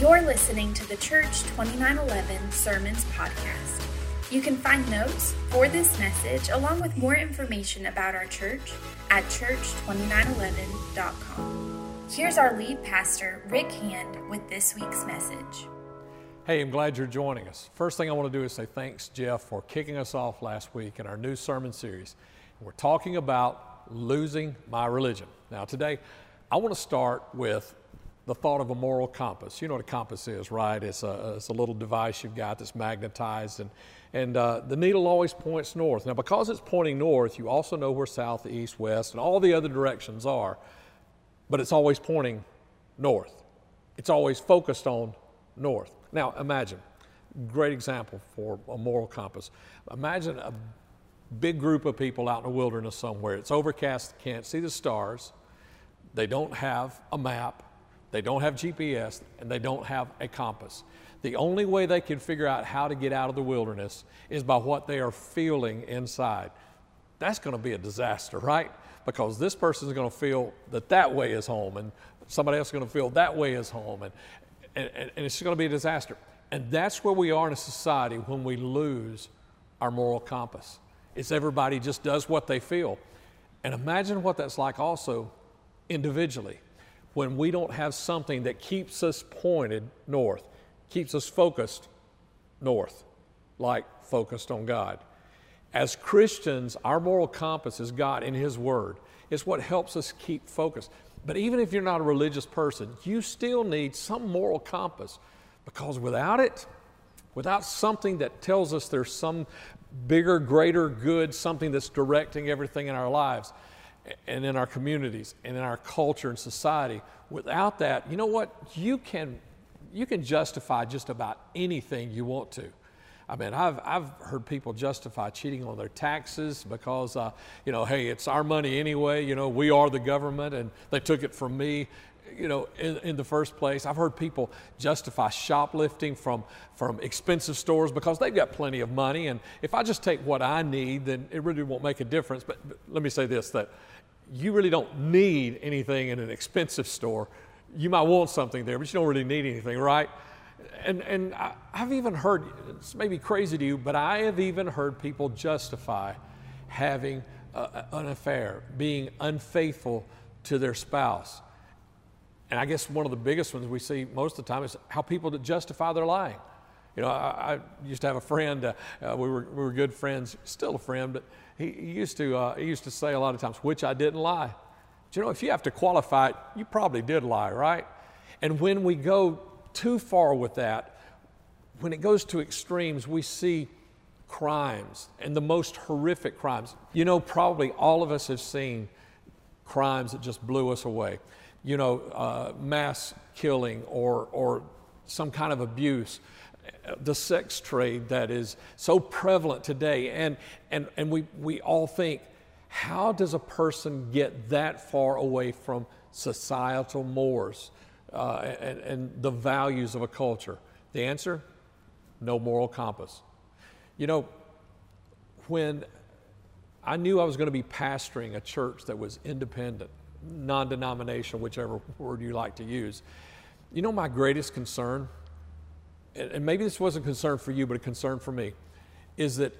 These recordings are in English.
You're listening to the Church 2911 Sermons Podcast. You can find notes for this message along with more information about our church at church2911.com. Here's our lead pastor, Rick Hand, with this week's message. Hey, I'm glad you're joining us. First thing I want to do is say thanks, Jeff, for kicking us off last week in our new sermon series. We're talking about losing my religion. Now, today, I want to start with the thought of a moral compass. You know what a compass is, right? It's a, it's a little device you've got that's magnetized, and, and uh, the needle always points north. Now, because it's pointing north, you also know where south, east, west, and all the other directions are, but it's always pointing north. It's always focused on north. Now, imagine, great example for a moral compass. Imagine a big group of people out in the wilderness somewhere. It's overcast, can't see the stars. They don't have a map. They don't have GPS and they don't have a compass. The only way they can figure out how to get out of the wilderness is by what they are feeling inside. That's going to be a disaster, right? Because this person is going to feel that that way is home, and somebody else is going to feel that way is home, and, and, and it's going to be a disaster. And that's where we are in a society when we lose our moral compass. It's everybody just does what they feel. And imagine what that's like also individually when we don't have something that keeps us pointed north, keeps us focused north, like focused on God. As Christians, our moral compass is God in His Word. It's what helps us keep focused. But even if you're not a religious person, you still need some moral compass because without it, without something that tells us there's some bigger, greater good, something that's directing everything in our lives, and in our communities and in our culture and society. Without that, you know what? You can, you can justify just about anything you want to. I mean, I've, I've heard people justify cheating on their taxes because, uh, you know, hey, it's our money anyway. You know, we are the government and they took it from me you know, in, in, the first place. I've heard people justify shoplifting from, from expensive stores because they've got plenty of money. And if I just take what I need, then it really won't make a difference. But, but let me say this that you really don't need anything in an expensive store. You might want something there, but you don't really need anything, right? And, and I, I've even heard, it's maybe crazy to you, but I have even heard people justify having a, an affair, being unfaithful to their spouse. And I guess one of the biggest ones we see most of the time is how people justify their lying. You know, I, I used to have a friend, uh, uh, we, were, we were good friends, still a friend, but he, used to, uh, he used to say a lot of times, which I didn't lie. But you know, if you have to qualify it, you probably did lie, right? And when we go too far with that, when it goes to extremes, we see crimes and the most horrific crimes. You know, probably all of us have seen crimes that just blew us away. You know, uh, mass killing or, or some kind of abuse the sex trade that is so prevalent today. And, and, and we, we all think, how does a person get that far away from societal mores uh, and, and the values of a culture? The answer no moral compass. You know, when I knew I was going to be pastoring a church that was independent, non denominational, whichever word you like to use, you know, my greatest concern and maybe this wasn't a concern for you, but a concern for me, is that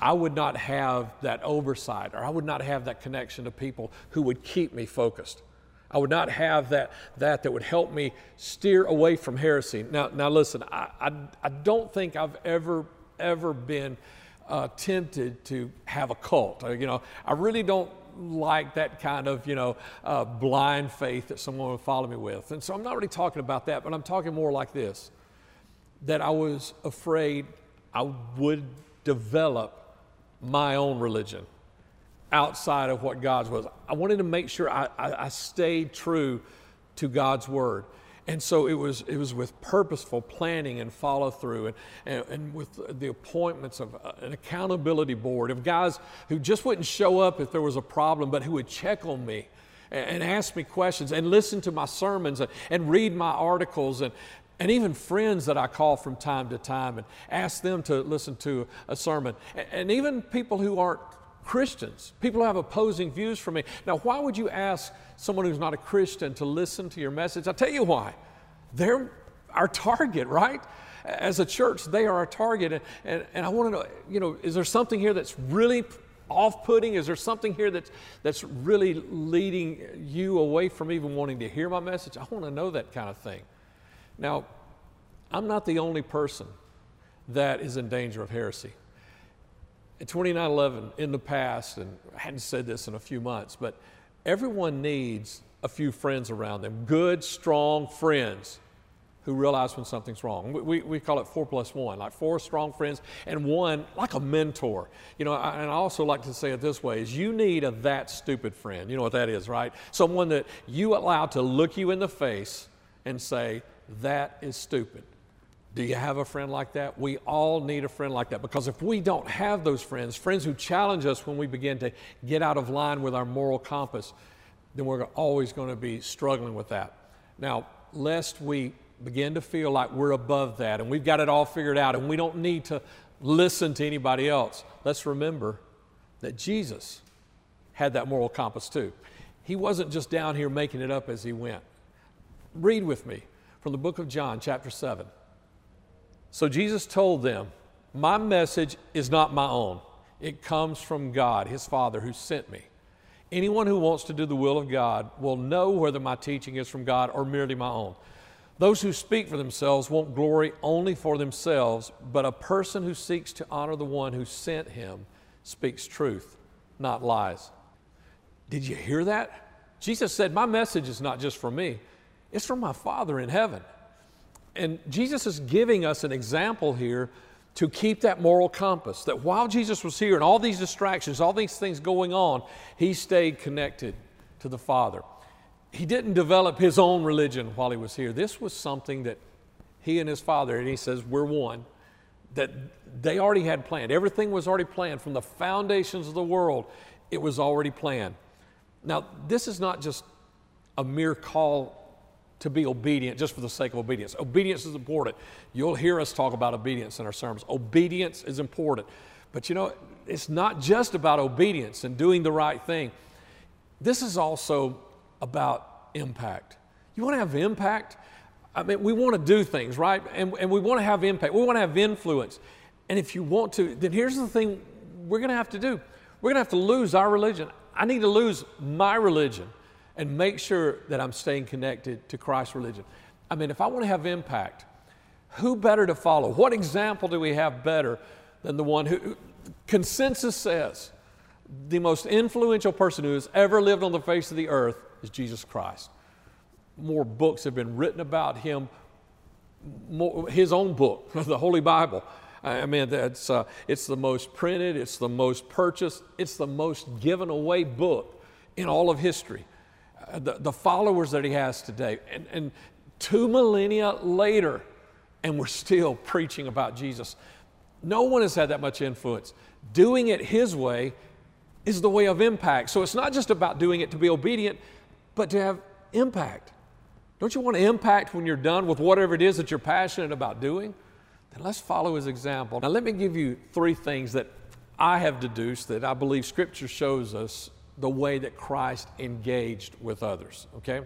I would not have that oversight or I would not have that connection to people who would keep me focused. I would not have that that, that would help me steer away from heresy. Now, now listen, I, I, I don't think I've ever, ever been uh, tempted to have a cult. Uh, you know, I really don't like that kind of, you know, uh, blind faith that someone would follow me with. And so I'm not really talking about that, but I'm talking more like this that I was afraid I would develop my own religion outside of what God's was. I wanted to make sure I, I, I stayed true to God's word. And so it was, it was with purposeful planning and follow through, and, and, and, with the appointments of uh, an accountability board of guys who just wouldn't show up if there was a problem, but who would check on me and, ask me questions and listen to my sermons and read my articles and, and even friends that I call from time to time and ask them to listen to a sermon, and even people who aren't Christians, people who have opposing views from me. Now, why would you ask someone who's not a Christian to listen to your message? I'll tell you why. They're our target, right? As a church, they are our target. And, and, and I want to know, you know, is there something here that's really off putting? Is there something here that's, that's really leading you away from even wanting to hear my message? I want to know that kind of thing. Now, I'm not the only person that is in danger of heresy. In 2911, in the past, and I hadn't said this in a few months, but everyone needs a few friends around them, good, strong friends who realize when something's wrong. We, we, we, call it four plus one, like four strong friends and one like a mentor. You know, I, and I also like to say it this way is you need a that stupid friend. You know what that is, right? Someone that you allow to look you in the face and say, that is stupid. Do you have a friend like that? We all need a friend like that because if we don't have those friends, friends who challenge us when we begin to get out of line with our moral compass, then we're always going to be struggling with that. Now, lest we begin to feel like we're above that and we've got it all figured out and we don't need to listen to anybody else, let's remember that Jesus had that moral compass too. He wasn't just down here making it up as he went. Read with me from the book of John, chapter 7. So Jesus told them, My message is not my own, it comes from God, his Father, who sent me. Anyone who wants to do the will of God will know whether my teaching is from God or merely my own. Those who speak for themselves won't glory only for themselves, but a person who seeks to honor the one who sent him speaks truth, not lies. Did you hear that? Jesus said, My message is not just for me, it's from my Father in heaven. And Jesus is giving us an example here to keep that moral compass. That while Jesus was here and all these distractions, all these things going on, he stayed connected to the Father. He didn't develop his own religion while he was here. This was something that he and his Father, and he says, We're one, that they already had planned. Everything was already planned from the foundations of the world, it was already planned. Now, this is not just a mere call to be obedient just for the sake of obedience. Obedience is important. You'll hear us talk about obedience in our sermons. Obedience is important. But you know, it's not just about obedience and doing the right thing. This is also about impact. You want to have impact? I mean, we want to do things, right? And, and we want to have impact. We want to have influence. And if you want to, then here's the thing we're going to have to do we're going to have to lose our religion. I need to lose my religion and make sure that I'm staying connected to Christ's religion. I mean, if I want to have impact, who better to follow? What example do we have better than the one who, consensus says, the most influential person who has ever lived on the face of the earth is Jesus Christ. More books have been written about him, more, his own book, the Holy Bible. I mean, that's, uh, it's the most printed, it's the most purchased, it's the most given away book in all of history the, the followers that he has today. And, and two millennia later, and we're still preaching about Jesus. No one has had that much influence. Doing it his way is the way of impact. So it's not just about doing it to be obedient, but to have impact. Don't you want to impact when you're done with whatever it is that you're passionate about doing? Then let's follow his example. Now, let me give you three things that I have deduced that I believe Scripture shows us the way that Christ engaged with others, okay?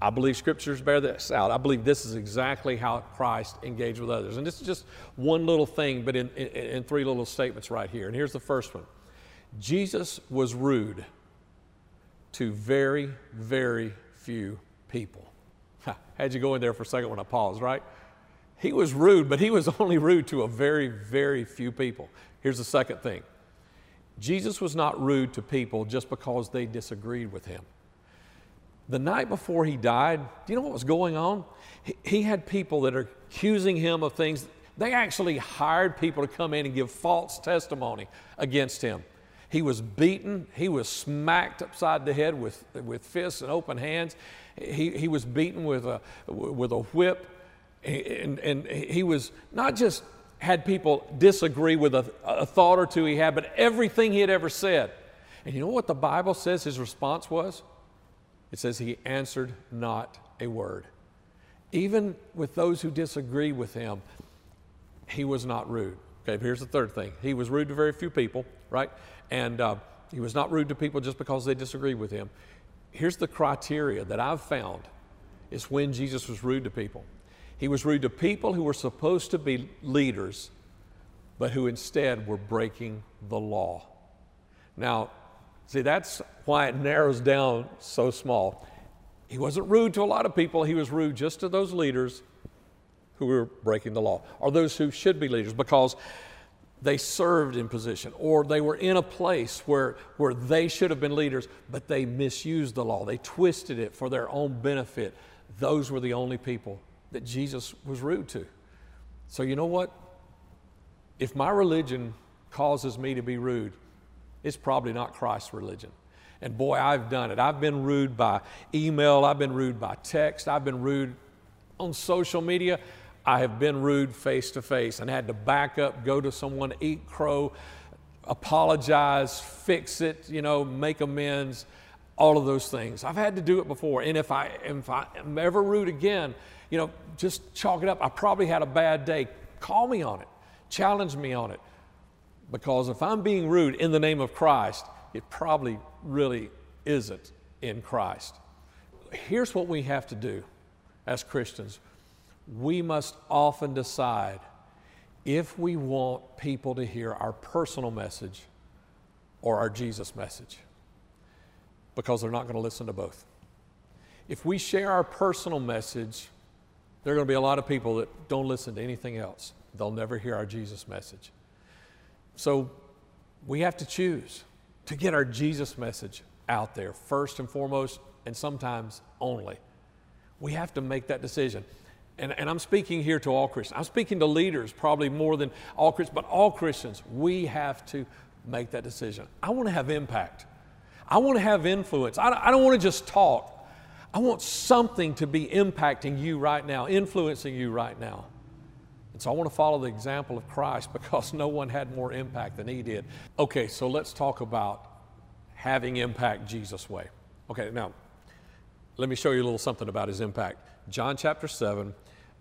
I believe scriptures bear this out. I believe this is exactly how Christ engaged with others. And this is just one little thing, but in, in, in, three little statements right here. And here's the first one Jesus was rude to very, very few people. Had you go in there for a second when I paused, right? He was rude, but he was only rude to a very, very few people. Here's the second thing Jesus was not rude to people just because they disagreed with him. The night before he died, do you know what was going on? He, he had people that are accusing him of things. They actually hired people to come in and give false testimony against him. He was beaten. He was smacked upside the head with, with fists and open hands. He, he was beaten with a, with a whip. And, and he was not just had people disagree with a, a thought or two he had, but everything he had ever said. And you know what the Bible says his response was? It says he answered not a word. Even with those who disagree with him, he was not rude. Okay, here's the third thing. He was rude to very few people, right? And uh, he was not rude to people just because they disagreed with him. Here's the criteria that I've found is when Jesus was rude to people. He was rude to people who were supposed to be leaders, but who instead were breaking the law. Now, see, that's why it narrows down so small. He wasn't rude to a lot of people, he was rude just to those leaders who were breaking the law, or those who should be leaders, because they served in position or they were in a place where, where they should have been leaders, but they misused the law. They twisted it for their own benefit. Those were the only people that Jesus was rude to. So, you know what? If my religion causes me to be rude, it's probably not Christ's religion. And boy, I've done it. I've been rude by email, I've been rude by text, I've been rude on social media. I have been rude face to face and had to back up, go to someone, eat crow, apologize, fix it, you know, make amends, all of those things. I've had to do it before. And if I, if I am ever rude again, you know, just chalk it up. I probably had a bad day. Call me on it, challenge me on it. Because if I'm being rude in the name of Christ, it probably really isn't in Christ. Here's what we have to do as Christians we must often decide if we want people to hear our personal message or our Jesus message, because they're not going to listen to both. If we share our personal message, there are going to be a lot of people that don't listen to anything else. They'll never hear our Jesus message. So we have to choose to get our Jesus message out there first and foremost, and sometimes only. We have to make that decision and, and I'm speaking here to all Christians. I'm speaking to leaders probably more than all Christians, but all Christians, we have to make that decision. I want to have impact. I want to have influence. I, I don't want to just talk. I want something to be impacting you right now, influencing you right now. And so I want to follow the example of Christ because no one had more impact than he did. Okay, so let's talk about having impact Jesus' way. Okay, now let me show you a little something about his impact. John chapter 7,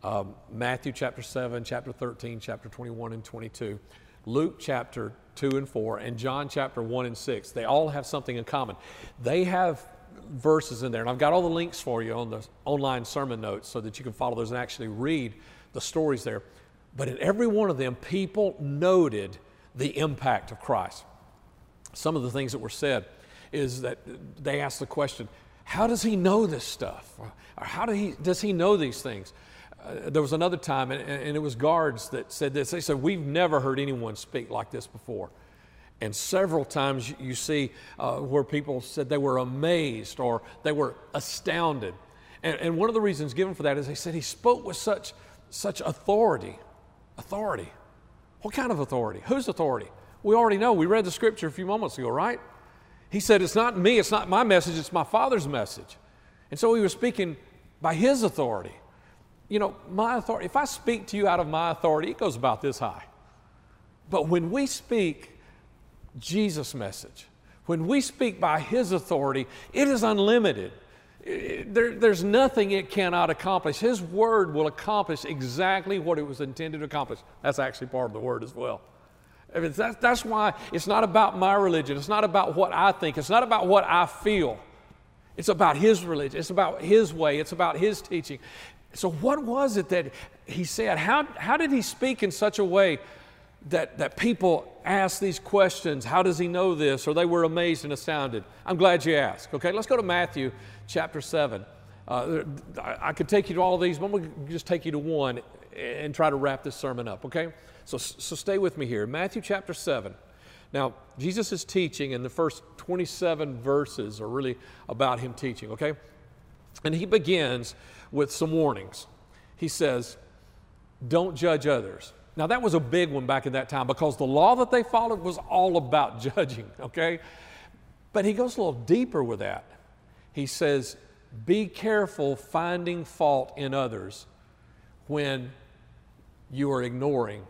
um, Matthew chapter 7, chapter 13, chapter 21 and 22, Luke chapter 2 and 4, and John chapter 1 and 6. They all have something in common. They have verses in there, and I've got all the links for you on the online sermon notes so that you can follow those and actually read the stories there. But in every one of them, people noted the impact of Christ. Some of the things that were said is that they asked the question, how does he know this stuff? Or how do he, does he know these things? Uh, there was another time, and, and, it was guards that said this. They said, We've never heard anyone speak like this before. And several times you see uh, where people said they were amazed or they were astounded. And, and one of the reasons given for that is they said he spoke with such, such authority. Authority. What kind of authority? Whose authority? We already know. We read the scripture a few moments ago, right? He said, It's not me, it's not my message, it's my Father's message. And so he was speaking by his authority you know, my authority, if I speak to you out of my authority, it goes about this high. But when we speak Jesus' message, when we speak by His authority, it is unlimited. There, there's nothing it cannot accomplish. His word will accomplish exactly what it was intended to accomplish. That's actually part of the word as well. I mean, that's, that's why it's not about my religion. It's not about what I think. It's not about what I feel. It's about His religion. It's about His way. It's about His teaching. So, what was it that he said? How, how did he speak in such a way that, that people asked these questions? How does he know this? Or they were amazed and astounded? I'm glad you asked. Okay, let's go to Matthew chapter 7. Uh, I could take you to all of these, but I'm going to just take you to one and try to wrap this sermon up, okay? So, so stay with me here. Matthew chapter 7. Now, Jesus is teaching, and the first 27 verses are really about him teaching, okay? And he begins with some warnings. He says, Don't judge others. Now, that was a big one back in that time because the law that they followed was all about judging, okay? But he goes a little deeper with that. He says, Be careful finding fault in others when you are ignoring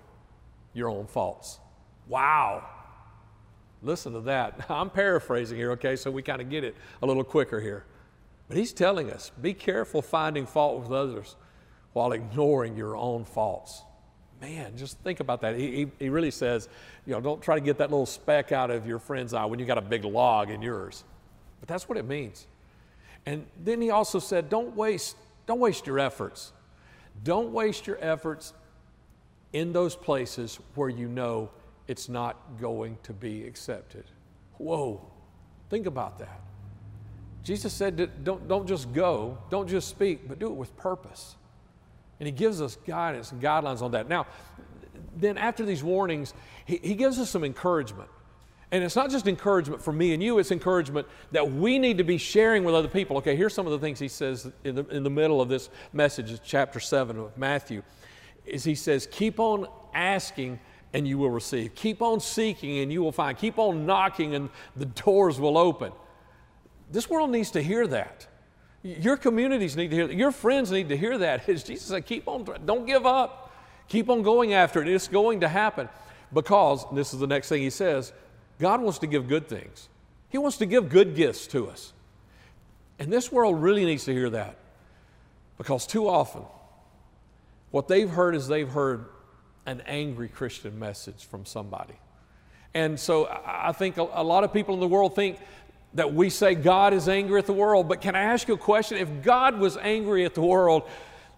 your own faults. Wow. Listen to that. I'm paraphrasing here, okay, so we kind of get it a little quicker here. But he's telling us be careful finding fault with others while ignoring your own faults. Man, just think about that. He, he, he, really says, you know, don't try to get that little speck out of your friend's eye when you got a big log in yours. But that's what it means. And then he also said, don't waste, don't waste your efforts. Don't waste your efforts in those places where you know it's not going to be accepted. Whoa, think about that. Jesus said, don't, don't just go, don't just speak, but do it with purpose. And he gives us guidance and guidelines on that. Now, then after these warnings, he, he gives us some encouragement. And it's not just encouragement for me and you, it's encouragement that we need to be sharing with other people. Okay, here's some of the things he says in the, in the middle of this message, chapter 7 of Matthew. Is he says, keep on asking and you will receive. Keep on seeking and you will find. Keep on knocking and the doors will open. This world needs to hear that. Your communities need to hear that. Your friends need to hear that. As Jesus said, keep on, don't give up. Keep on going after it. It's going to happen. Because, this is the next thing he says, God wants to give good things. He wants to give good gifts to us. And this world really needs to hear that. Because too often, what they've heard is they've heard an angry Christian message from somebody. And so I think a lot of people in the world think that we say God is angry at the world. But can I ask you a question? If God was angry at the world,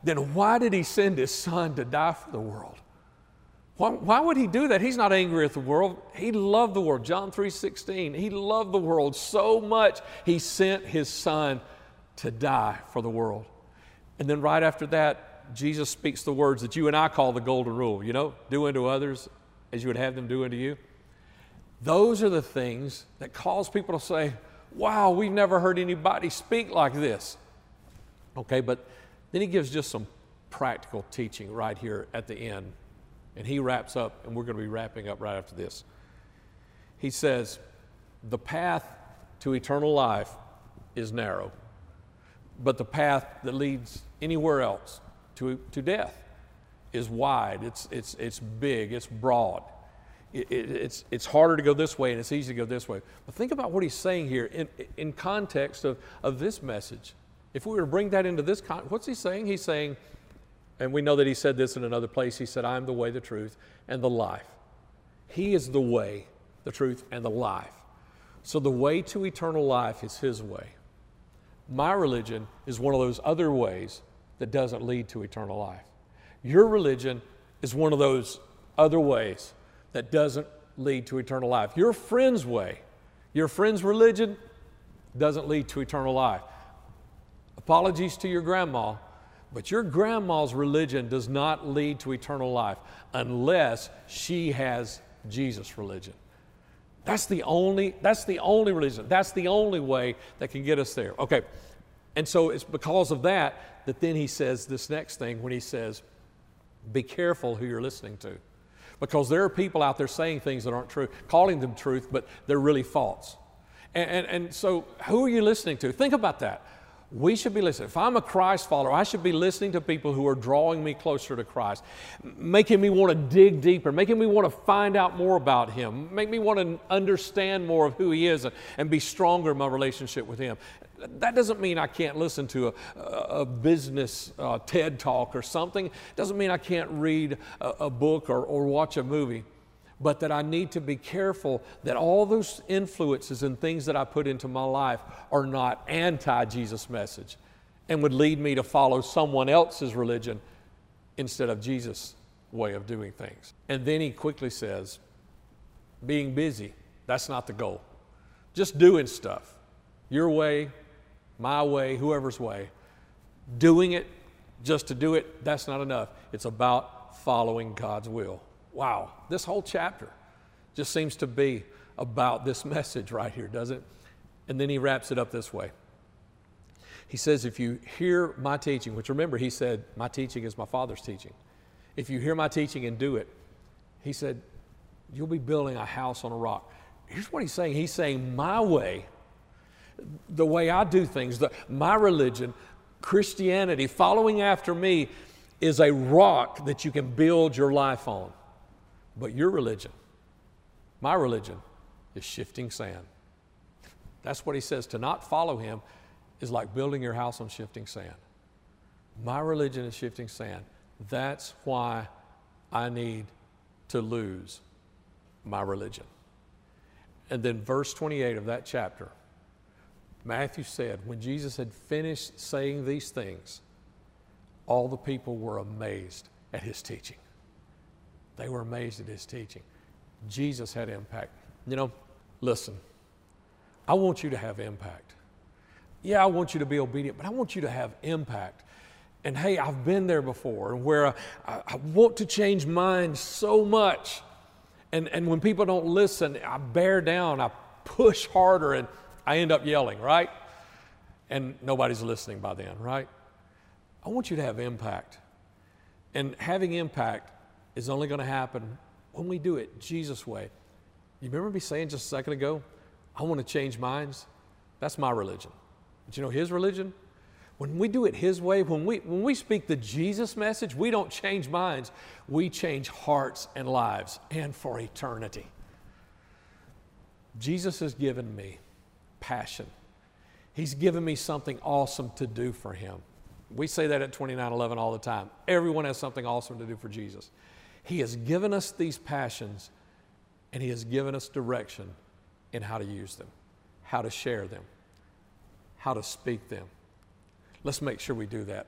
then why did he send his son to die for the world? Why, why, would he do that? He's not angry at the world. He loved the world. John 3:16. He loved the world so much he sent his son to die for the world. And then right after that, Jesus speaks the words that you and I call the golden rule, you know, do unto others as you would have them do unto you. Those are the things that cause people to say, Wow, we've never heard anybody speak like this. Okay, but then he gives just some practical teaching right here at the end. And he wraps up, and we're going to be wrapping up right after this. He says, The path to eternal life is narrow, but the path that leads anywhere else to, to death is wide, it's, it's, it's big, it's broad it, it's, it's harder to go this way and it's easy to go this way. But think about what he's saying here in, in context of, of this message. If we were to bring that into this, con- what's he saying? He's saying, and we know that he said this in another place, he said, I am the way, the truth, and the life. He is the way, the truth, and the life. So the way to eternal life is his way. My religion is one of those other ways that doesn't lead to eternal life. Your religion is one of those other ways that doesn't lead to eternal life. Your friend's way, your friend's religion doesn't lead to eternal life. Apologies to your grandma, but your grandma's religion does not lead to eternal life unless she has Jesus' religion. That's the only that's the only religion. That's the only way that can get us there. Okay. And so it's because of that that then he says this next thing when he says be careful who you're listening to because there are people out there saying things that aren't true, calling them truth, but they're really false. And, and, and, so, who are you listening to? Think about that. We should be listening. If I'm a Christ follower, I should be listening to people who are drawing me closer to Christ, making me want to dig deeper, making me want to find out more about Him, make me want to understand more of who He is and, and be stronger in my relationship with Him. That doesn't mean I can't listen to a, a business uh, TED talk or something. Doesn't mean I can't read a, a book or, or watch a movie. But that I need to be careful that all those influences and things that I put into my life are not anti Jesus message and would lead me to follow someone else's religion instead of Jesus' way of doing things. And then he quickly says, being busy, that's not the goal. Just doing stuff your way, my way, whoever's way. Doing it just to do it, that's not enough. It's about following God's will. Wow, this whole chapter just seems to be about this message right here, doesn't it? And then he wraps it up this way. He says, If you hear my teaching, which remember, he said, My teaching is my Father's teaching. If you hear my teaching and do it, he said, You'll be building a house on a rock. Here's what he's saying He's saying, My way the way I do things, the, my religion, Christianity, following after me, is a rock that you can build your life on. But your religion, my religion, is shifting sand. That's what he says. To not follow him is like building your house on shifting sand. My religion is shifting sand. That's why I need to lose my religion. And then, verse 28 of that chapter Matthew said, when Jesus had finished saying these things, all the people were amazed at his teaching. They were amazed at his teaching. Jesus had impact. You know, listen, I want you to have impact. Yeah, I want you to be obedient, but I want you to have impact. And hey, I've been there before where I, I want to change minds so much. And, and when people don't listen, I bear down, I push harder, and I end up yelling, right? And nobody's listening by then, right? I want you to have impact. And having impact is only going to happen when we do it Jesus' way. You remember me saying just a second ago, I want to change minds? That's my religion. But you know his religion? When we do it his way, when we, when we speak the Jesus message, we don't change minds, we change hearts and lives, and for eternity. Jesus has given me passion. He's given me something awesome to do for him. We say that at 2911 all the time. Everyone has something awesome to do for Jesus. He has given us these passions and He has given us direction in how to use them, how to share them, how to speak them. Let's make sure we do that.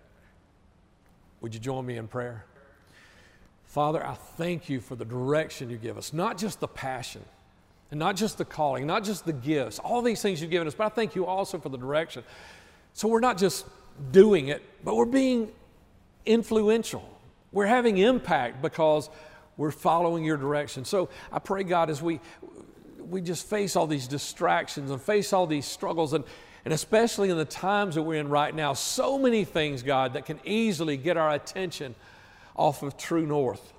Would you join me in prayer? Father, I thank you for the direction you give us, not just the passion, and not just the calling, not just the gifts, all these things you've given us, but I thank you also for the direction. So we're not just doing it, but we're being influential. We're having impact because we're following your direction. So I pray, God, as we we just face all these distractions and face all these struggles and and especially in the times that we're in right now, so many things, God, that can easily get our attention off of true north,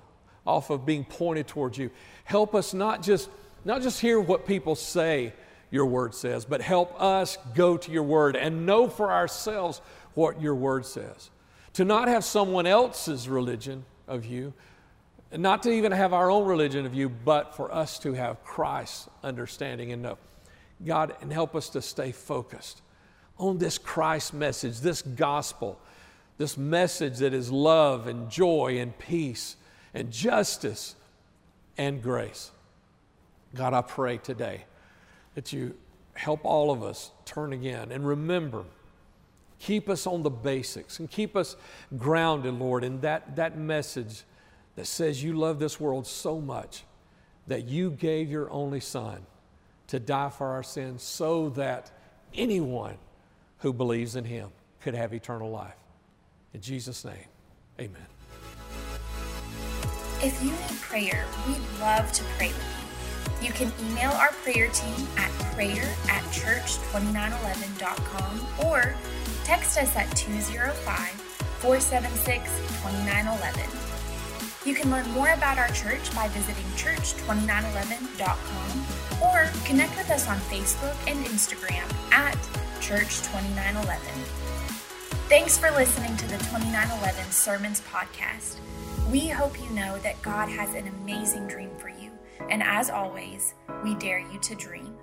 off of being pointed towards you. Help us not just not just hear what people say your word says, but help us go to your word and know for ourselves what your word says. To not have someone else's religion of you, not to even have our own religion of you, but for us to have Christ's understanding and know. God, and help us to stay focused on this Christ message, this gospel, this message that is love and joy and peace and justice and grace. God, I pray today that you help all of us turn again and remember Keep us on the basics and keep us grounded, Lord, in that, that message that says you love this world so much that you gave your only Son to die for our sins so that anyone who believes in him could have eternal life. In Jesus' name, amen. If you need prayer, we'd love to pray with you. You can email our prayer team at prayer at church2911.com or Text us at 205 476 2911. You can learn more about our church by visiting church2911.com or connect with us on Facebook and Instagram at church2911. Thanks for listening to the 2911 Sermons podcast. We hope you know that God has an amazing dream for you, and as always, we dare you to dream.